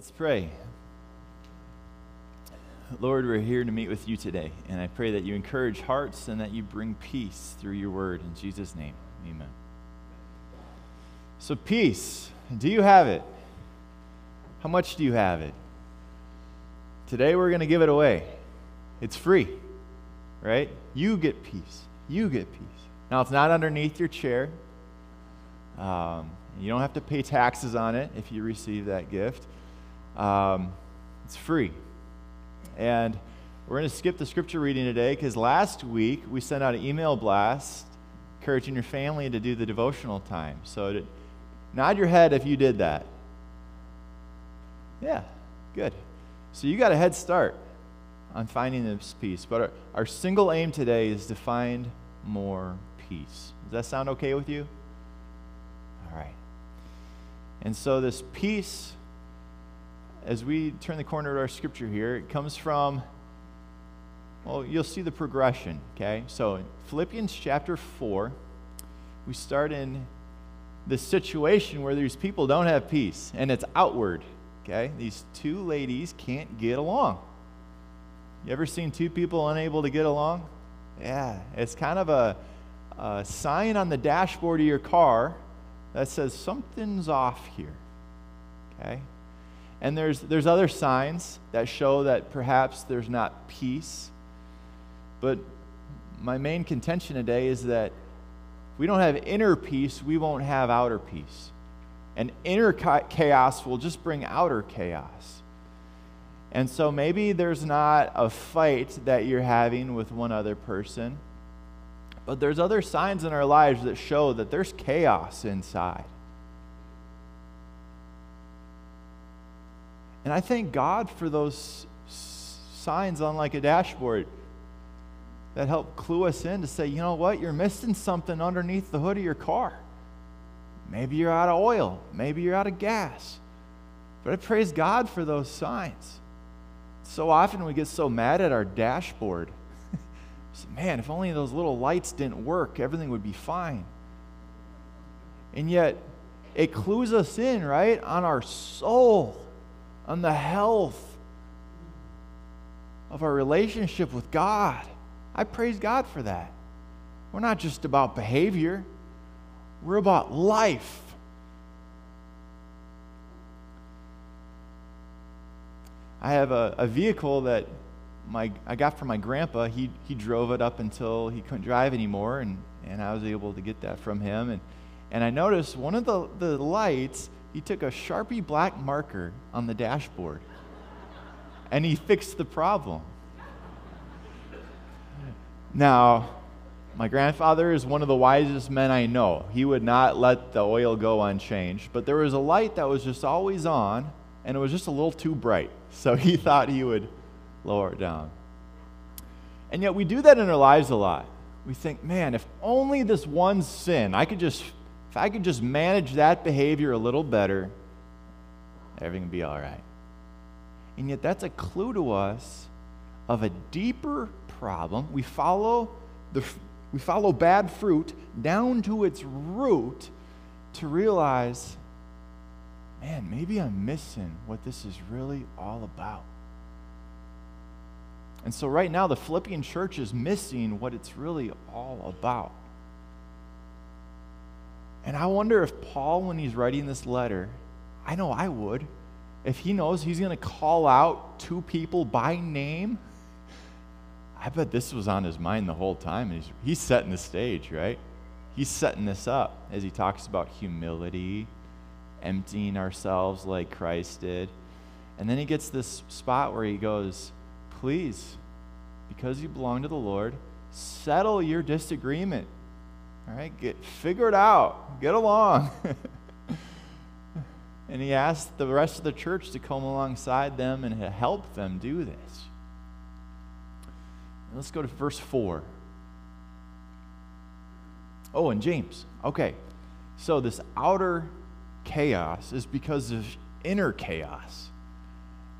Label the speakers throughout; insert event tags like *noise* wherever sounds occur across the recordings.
Speaker 1: Let's pray. Lord, we're here to meet with you today, and I pray that you encourage hearts and that you bring peace through your word. In Jesus' name, amen. So, peace, do you have it? How much do you have it? Today, we're going to give it away. It's free, right? You get peace. You get peace. Now, it's not underneath your chair. Um, you don't have to pay taxes on it if you receive that gift. Um, it's free. And we're going to skip the scripture reading today because last week we sent out an email blast encouraging your family to do the devotional time. So to, nod your head if you did that. Yeah, good. So you got a head start on finding this peace. But our, our single aim today is to find more peace. Does that sound okay with you? All right. And so this peace as we turn the corner to our scripture here, it comes from, well, you'll see the progression, okay? So Philippians chapter 4, we start in this situation where these people don't have peace, and it's outward, okay? These two ladies can't get along. You ever seen two people unable to get along? Yeah, it's kind of a, a sign on the dashboard of your car that says something's off here, okay? And there's, there's other signs that show that perhaps there's not peace. But my main contention today is that if we don't have inner peace, we won't have outer peace. And inner chaos will just bring outer chaos. And so maybe there's not a fight that you're having with one other person, but there's other signs in our lives that show that there's chaos inside. And I thank God for those signs on like a dashboard that help clue us in to say, you know what, you're missing something underneath the hood of your car. Maybe you're out of oil, maybe you're out of gas. But I praise God for those signs. So often we get so mad at our dashboard. *laughs* Man, if only those little lights didn't work, everything would be fine. And yet, it clues us in, right, on our soul on the health of our relationship with God. I praise God for that. We're not just about behavior, we're about life. I have a, a vehicle that my, I got from my grandpa. He, he drove it up until he couldn't drive anymore, and, and I was able to get that from him. And, and I noticed one of the, the lights he took a Sharpie black marker on the dashboard and he fixed the problem. Now, my grandfather is one of the wisest men I know. He would not let the oil go unchanged, but there was a light that was just always on and it was just a little too bright. So *laughs* he thought he would lower it down. And yet we do that in our lives a lot. We think, man, if only this one sin, I could just if I could just manage that behavior a little better, everything would be all right. And yet, that's a clue to us of a deeper problem. We follow, the, we follow bad fruit down to its root to realize, man, maybe I'm missing what this is really all about. And so, right now, the Philippian church is missing what it's really all about. And I wonder if Paul, when he's writing this letter, I know I would, if he knows he's going to call out two people by name, I bet this was on his mind the whole time. He's, he's setting the stage, right? He's setting this up as he talks about humility, emptying ourselves like Christ did. And then he gets this spot where he goes, Please, because you belong to the Lord, settle your disagreement all right, get figure it out. Get along. *laughs* and he asked the rest of the church to come alongside them and help them do this. Let's go to verse 4. Oh, and James. Okay. So this outer chaos is because of inner chaos.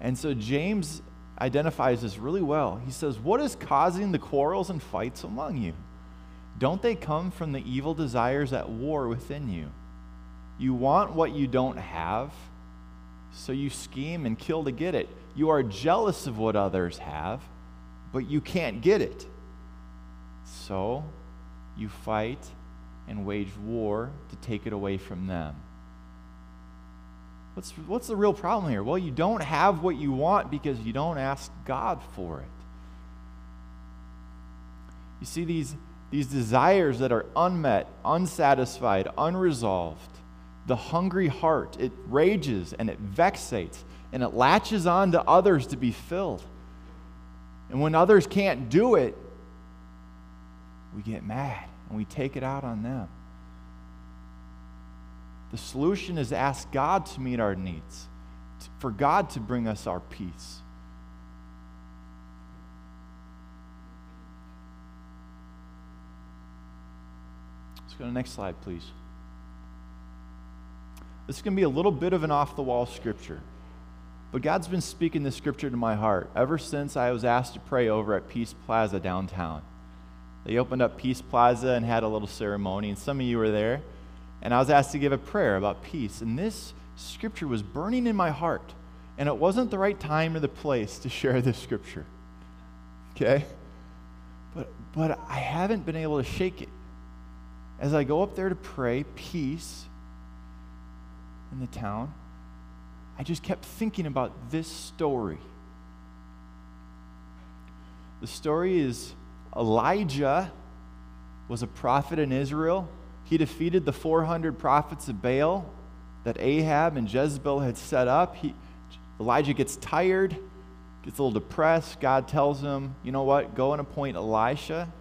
Speaker 1: And so James identifies this really well. He says, What is causing the quarrels and fights among you? Don't they come from the evil desires at war within you? You want what you don't have, so you scheme and kill to get it. You are jealous of what others have, but you can't get it. So you fight and wage war to take it away from them. What's, what's the real problem here? Well, you don't have what you want because you don't ask God for it. You see, these, these desires that are unmet, unsatisfied, unresolved, the hungry heart, it rages and it vexates and it latches on to others to be filled. And when others can't do it, we get mad and we take it out on them. The solution is ask God to meet our needs, for God to bring us our peace. Let's go to the next slide, please. This is going to be a little bit of an off the wall scripture. But God's been speaking this scripture to my heart ever since I was asked to pray over at Peace Plaza downtown. They opened up Peace Plaza and had a little ceremony, and some of you were there and I was asked to give a prayer about peace. And this scripture was burning in my heart. And it wasn't the right time or the place to share this scripture. Okay? But, but I haven't been able to shake it. As I go up there to pray peace in the town, I just kept thinking about this story. The story is Elijah was a prophet in Israel he defeated the 400 prophets of Baal that Ahab and Jezebel had set up. He, Elijah gets tired, gets a little depressed. God tells him, you know what, go and appoint Elisha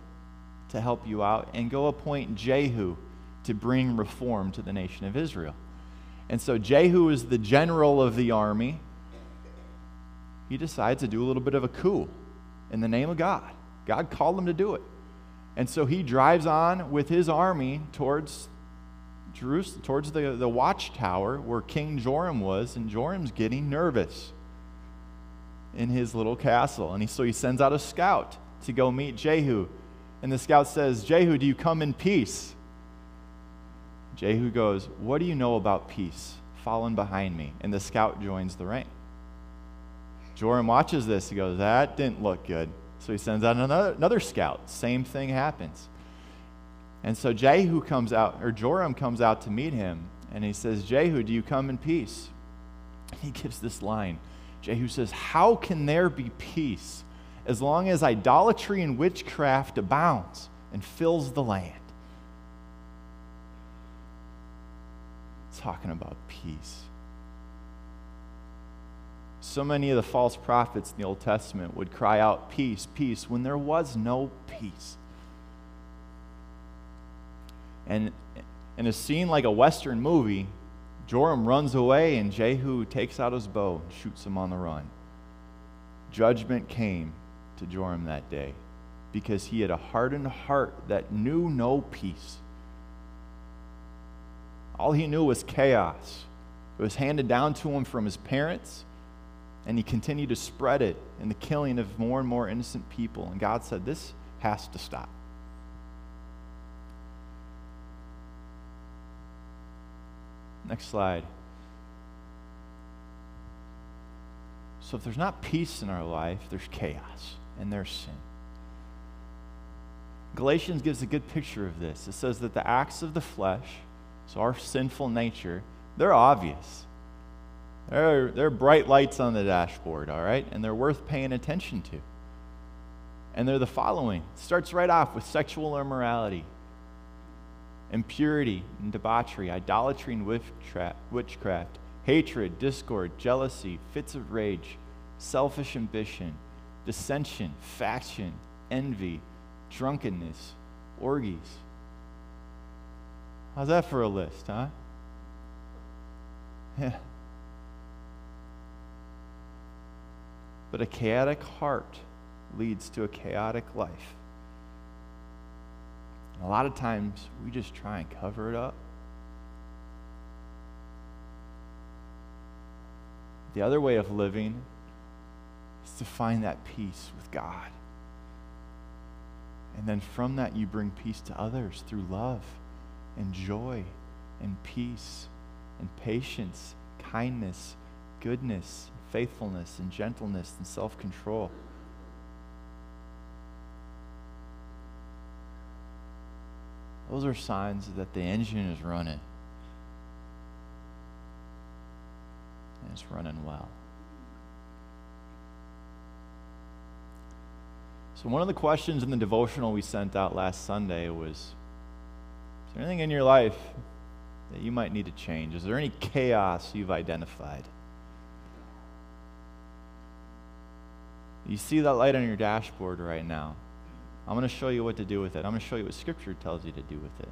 Speaker 1: to help you out, and go appoint Jehu to bring reform to the nation of Israel. And so Jehu is the general of the army. He decides to do a little bit of a coup in the name of God. God called him to do it. And so he drives on with his army towards Jerusalem, towards the, the watchtower where King Joram was, and Joram's getting nervous in his little castle. And he, so he sends out a scout to go meet Jehu. And the scout says, Jehu, do you come in peace? Jehu goes, What do you know about peace? Fallen behind me. And the scout joins the rank. Joram watches this. He goes, That didn't look good. So he sends out another, another scout. Same thing happens. And so Jehu comes out, or Joram comes out to meet him, and he says, Jehu, do you come in peace? And He gives this line. Jehu says, How can there be peace as long as idolatry and witchcraft abounds and fills the land? Talking about peace so many of the false prophets in the Old Testament would cry out, Peace, peace, when there was no peace. And in a scene like a Western movie, Joram runs away and Jehu takes out his bow and shoots him on the run. Judgment came to Joram that day because he had a hardened heart that knew no peace. All he knew was chaos. It was handed down to him from his parents and he continued to spread it in the killing of more and more innocent people. And God said, This has to stop. Next slide. So, if there's not peace in our life, there's chaos and their sin. Galatians gives a good picture of this. It says that the acts of the flesh, so our sinful nature, they're obvious. They're, they're bright lights on the dashboard, all right? And they're worth paying attention to. And they're the following. It starts right off with sexual immorality, impurity and debauchery, idolatry and witchcraft, hatred, discord, jealousy, fits of rage, selfish ambition, dissension, faction, envy, drunkenness, orgies. How's that for a list, huh? Yeah. *laughs* But a chaotic heart leads to a chaotic life. And a lot of times we just try and cover it up. The other way of living to find that peace with God. And then from that, you bring peace to others through love and joy and peace and patience, kindness, goodness, faithfulness, and gentleness, and self control. Those are signs that the engine is running. And it's running well. So, one of the questions in the devotional we sent out last Sunday was Is there anything in your life that you might need to change? Is there any chaos you've identified? You see that light on your dashboard right now. I'm going to show you what to do with it. I'm going to show you what Scripture tells you to do with it.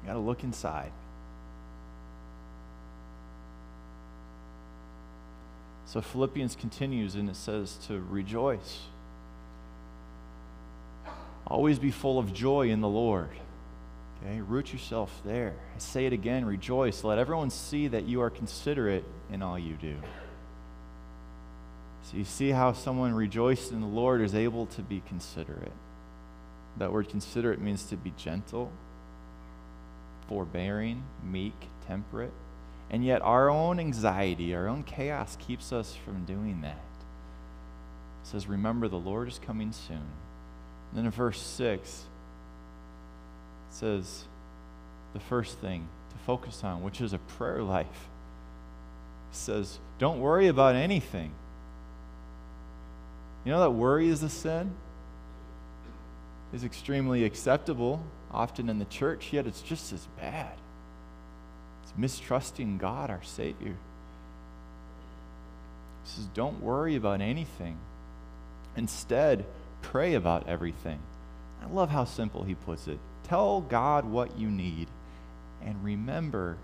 Speaker 1: You got to look inside. So Philippians continues and it says to rejoice. Always be full of joy in the Lord. Okay, root yourself there. I say it again, rejoice. Let everyone see that you are considerate in all you do. So you see how someone rejoiced in the Lord is able to be considerate. That word considerate means to be gentle, forbearing, meek, temperate. And yet our own anxiety, our own chaos keeps us from doing that. It says, Remember, the Lord is coming soon. And then in verse 6, it says the first thing to focus on, which is a prayer life. It says, Don't worry about anything. You know that worry is a sin? Is extremely acceptable, often in the church, yet it's just as bad. It's mistrusting God, our Savior. He says, Don't worry about anything. Instead, pray about everything. I love how simple he puts it. Tell God what you need and remember,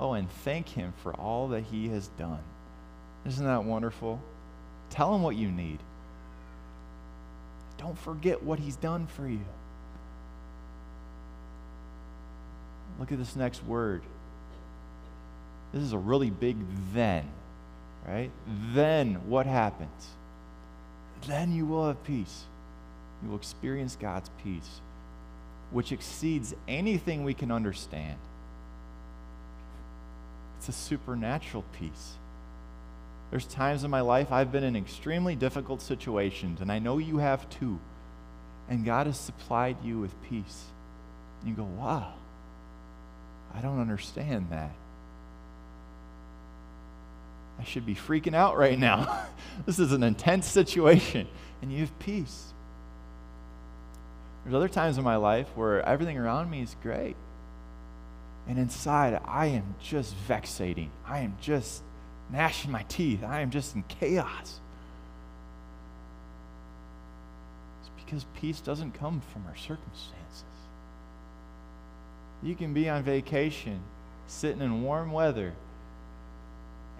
Speaker 1: oh, and thank Him for all that He has done. Isn't that wonderful? Tell Him what you need. Don't forget what He's done for you. Look at this next word. This is a really big then, right? Then what happens? Then you will have peace. You will experience God's peace, which exceeds anything we can understand. It's a supernatural peace. There's times in my life I've been in extremely difficult situations, and I know you have too. And God has supplied you with peace. And you go, wow, I don't understand that. I should be freaking out right now. *laughs* this is an intense situation, and you have peace. There's other times in my life where everything around me is great. And inside, I am just vexating. I am just gnashing my teeth. I am just in chaos. It's because peace doesn't come from our circumstances. You can be on vacation, sitting in warm weather,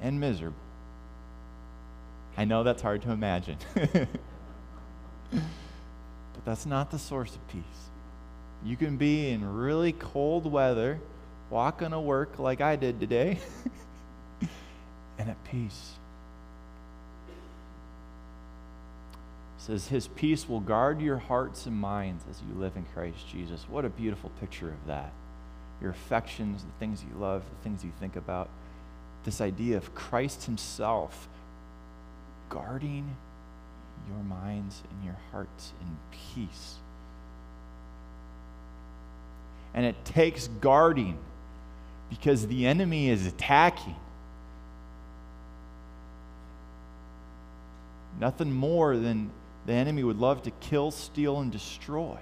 Speaker 1: and miserable. I know that's hard to imagine. *laughs* but that's not the source of peace. You can be in really cold weather, walking to work like I did today. *laughs* and at peace. It says, His peace will guard your hearts and minds as you live in Christ Jesus. What a beautiful picture of that. Your affections, the things you love, the things you think about. This idea of Christ Himself guarding your minds and your hearts in peace. And it takes guarding because the enemy is attacking. Nothing more than the enemy would love to kill, steal, and destroy.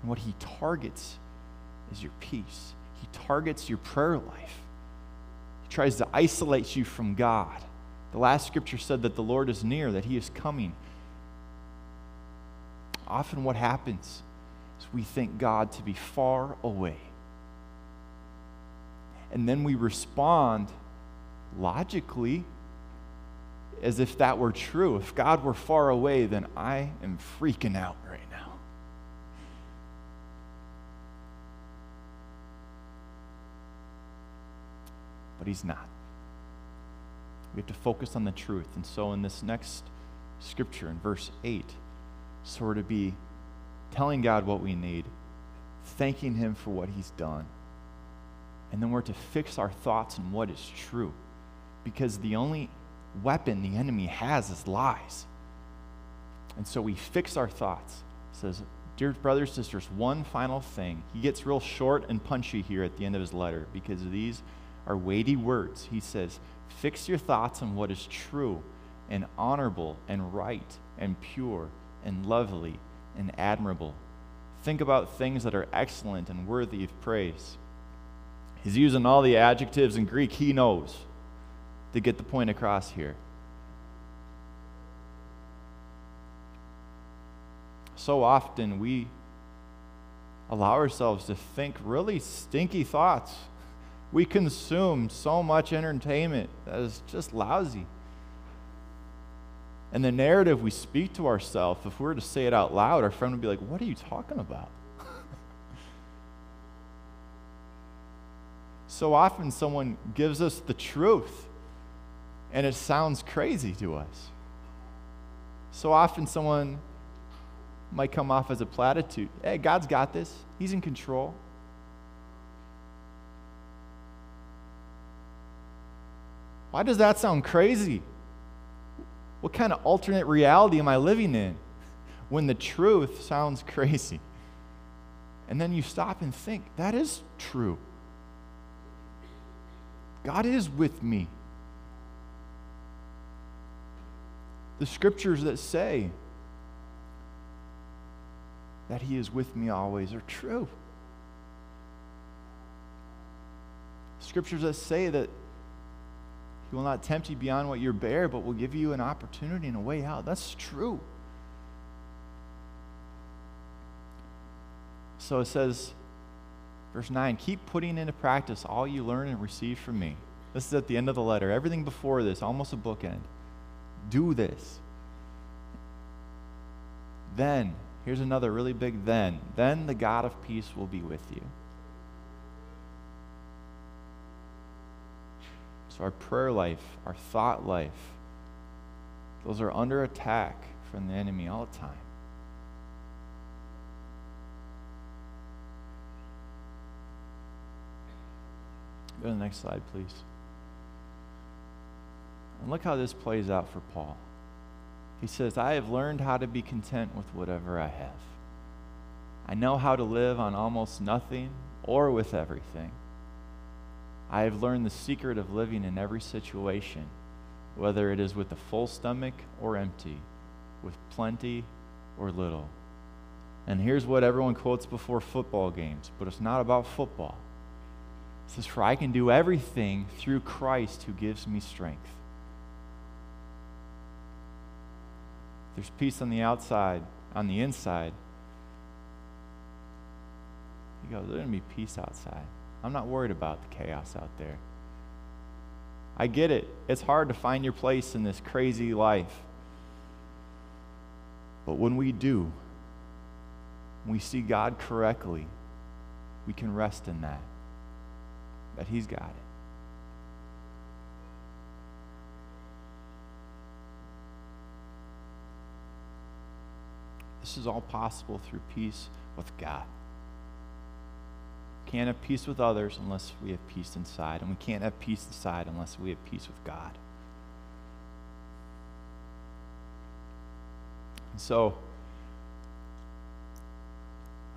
Speaker 1: And what he targets is your peace, he targets your prayer life. Tries to isolate you from God. The last scripture said that the Lord is near, that he is coming. Often, what happens is we think God to be far away. And then we respond logically as if that were true. If God were far away, then I am freaking out right now. But He's not. We have to focus on the truth. And so, in this next scripture, in verse 8, sort of be telling God what we need, thanking Him for what He's done, And then we're to fix our thoughts on what is true. Because the only weapon the enemy has is lies. And so we fix our thoughts. Says, Dear brothers, sisters, one final thing. He gets real short and punchy here at the end of his letter because these are weighty words. He says, Fix your thoughts on what is true and honorable and right and pure and lovely and admirable. Think about things that are excellent and worthy of praise. He's using all the adjectives in Greek he knows to get the point across here. so often we allow ourselves to think really stinky thoughts. We consume so much entertainment that is just lousy. And the narrative we speak to ourselves, if we were to say it out loud, our friend would be like, What are you talking about? *laughs* so often someone gives us the truth and it sounds crazy to us. So often someone might come off as a platitude. Hey, God's got this, He's in control. Why does that sound crazy? What kind of alternate reality am I living in when the truth sounds crazy? And then you stop and think, that is true. God is with me. The scriptures that say, that He is with me always are true. Scriptures that say that will not tempt you beyond what you're bare, but will give you an opportunity and a way out. That's true. So it says, verse 9, keep putting into practice all you learn and receive from me. This is at the end of the letter. Everything before this, almost a bookend. Do this. Then Here's another really big then. Then the God of peace will be with you. Our prayer life, our thought life, those are under attack from the enemy all the time. Go to the next slide, please. And look how this plays out for Paul. He says, I have learned how to be content with whatever I have. I know how to live on almost nothing or with everything. I have learned the secret of living in every situation, whether it is with a full stomach or empty, with plenty or little. And here's what everyone quotes before football games, but it's not about football. It says, For I can do everything through Christ who gives me strength. There's peace on the outside, on the inside. He goes, There's going to be peace outside. I'm not worried about the chaos out there. I get it. It's hard to find your place in this crazy life. But when we do, we see God correctly, we can rest in that, that He's got it. This is all possible through peace with God. Can't have peace with others unless we have peace inside, and we can't have peace inside unless we have peace with God. And so,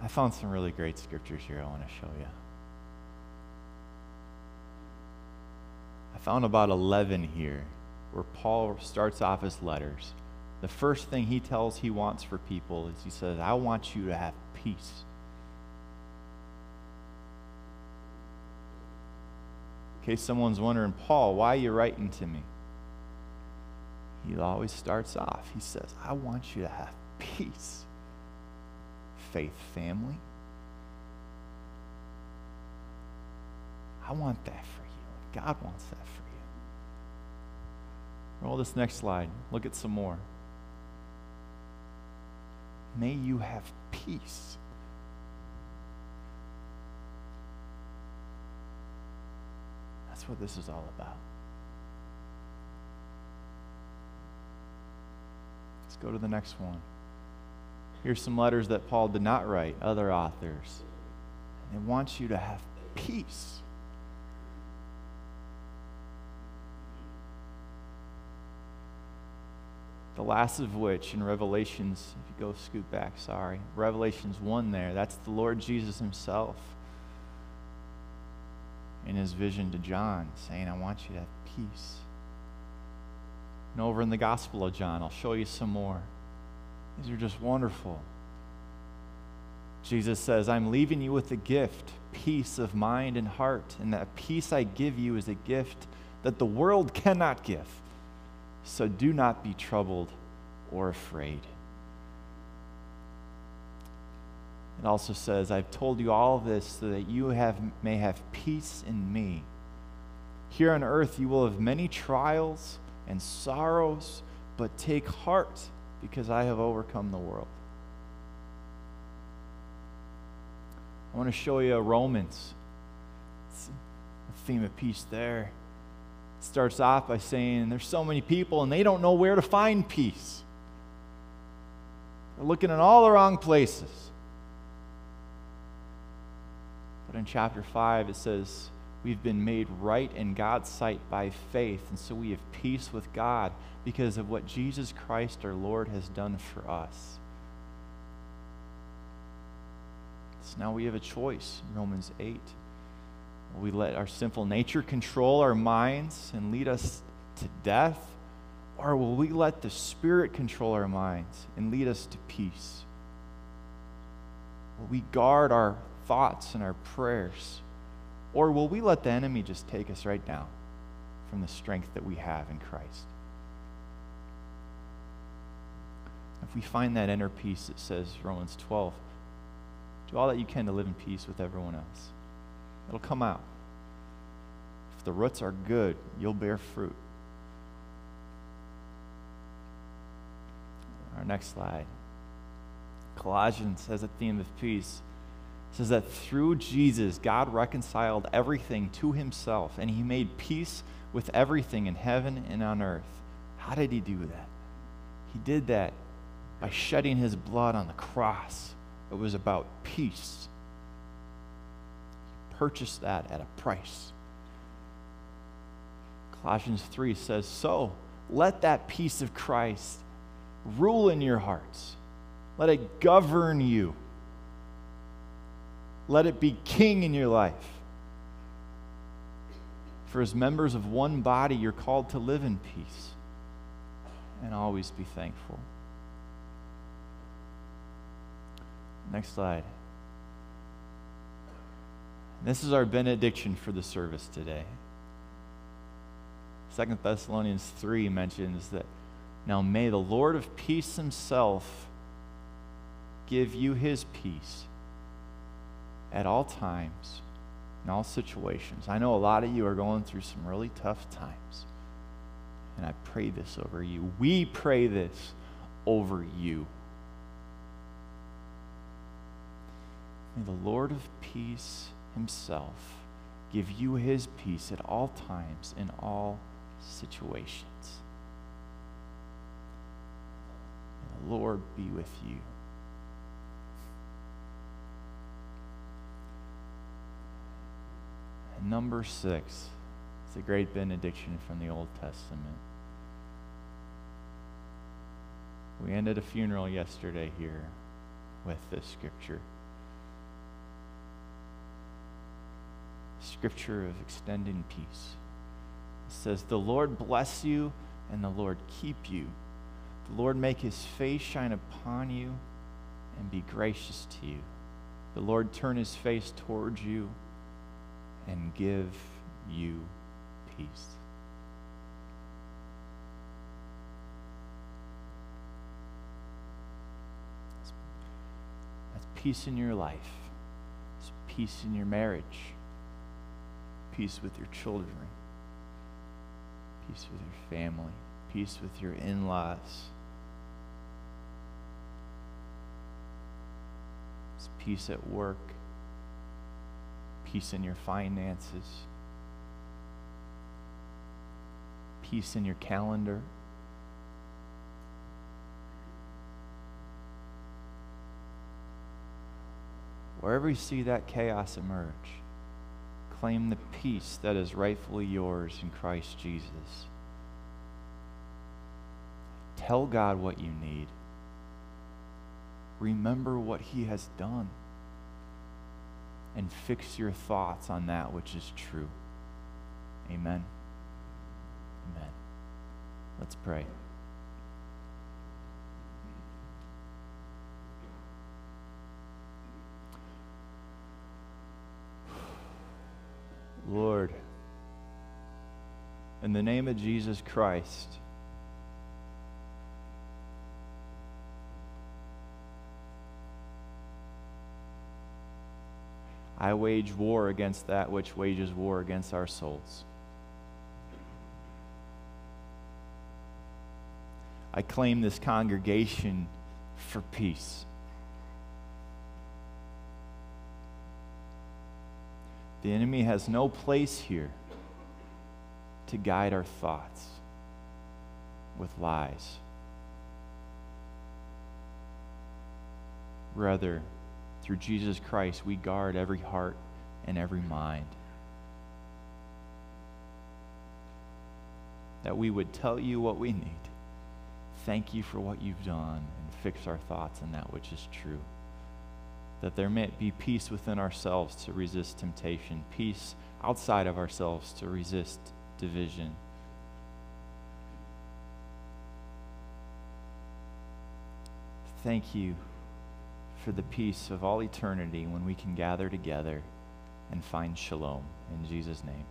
Speaker 1: I found some really great scriptures here I want to show you. I found about 11 here where Paul starts off his letters the first thing he tells he wants for people is he says, I want you to have peace. Case someone's wondering, Paul, why are you writing to me? He always starts off. He says, I want you to have *laughs* peace. Faith family. I want that for you. God wants that for you. Roll this next slide. Look at some more may you have peace. what this is all about. Let's go to the next one. Here's some letters that Paul did not write, other authors. They want you to have peace. the last of which in Revelations, if you go scoot back, sorry, Revelations 1 there, that's the Lord Jesus himself in his vision to John, saying, I want you to have peace. And over in the Gospel of John, I'll show you some more. These are just wonderful. Jesus says, I'm leaving you with a gift, peace of mind and heart. And that peace I give you is a gift that the world cannot give. So do not be troubled or afraid. It also says, I've told you all this so that you have, may have peace in me. Here on earth you will have many trials and sorrows, but take heart because I have overcome the world. I want to show you Romans. It's a theme of peace there. It starts off by saying there's so many people and they don't know where to find peace. They're looking in all the wrong places. But in chapter 5, it says, We've been made right in God's sight by faith, and so we have peace with God because of what Jesus Christ our Lord has done for us. So now we have a choice, Romans 8. Will we let our sinful nature control our minds and lead us to death? Or will we let the Spirit control our minds and lead us to peace? Will we guard our thoughts and our prayers? Or will we let the enemy just take us right down from the strength that we have in Christ? If we find that inner peace, it says, Romans 12, do all that you can to live in peace with everyone else. It'll come out. If the roots are good, you'll bear fruit. Our next slide. Colossians has a theme of peace. Says that through Jesus, God reconciled everything to himself, and he made peace with everything in heaven and on earth. How did he do that? He did that by shedding his blood on the cross. It was about peace. He purchased that at a price. Colossians 3 says, So let that peace of Christ rule in your hearts, let it govern you, let it be king in your life. For as members of one body, you're called to live in peace and always be thankful. Next slide. This is our benediction for the service today. Second Thessalonians 3 mentions that now may the Lord of peace himself give you his peace at all times, in all situations. I know a lot of you are going through some really tough times. And I pray this over you. We pray this over you. May the Lord of peace himself give you his peace at all times, in all situations. May the Lord be with you. Number six, it's a great benediction from the Old Testament. We ended a funeral yesterday here with this scripture. Scripture of extending peace. It says, The Lord bless you and the Lord keep you. The Lord make his face shine upon you and be gracious to you. The Lord turn his face towards you and give you peace. That's peace in your life. It's peace in your marriage. Peace with your children. Peace with your family. Peace with your in laws. It's peace at work peace in your finances, peace in your calendar. Wherever you see that chaos emerge, claim the peace that is rightfully yours in Christ Jesus. Tell God what you need. Remember what He has done. And fix your thoughts on that which is true. Amen. Amen. Let's pray. Lord, in the name of Jesus Christ, I wage war against that which wages war against our souls. I claim this congregation for peace. The enemy has no place here to guide our thoughts with lies. Rather, through Jesus Christ, we guard every heart and every mind. That we would tell you what we need. Thank you for what you've done and fix our thoughts in that which is true. That there may be peace within ourselves to resist temptation, peace outside of ourselves to resist division. Thank you for the peace of all eternity when we can gather together and find shalom. In Jesus' name.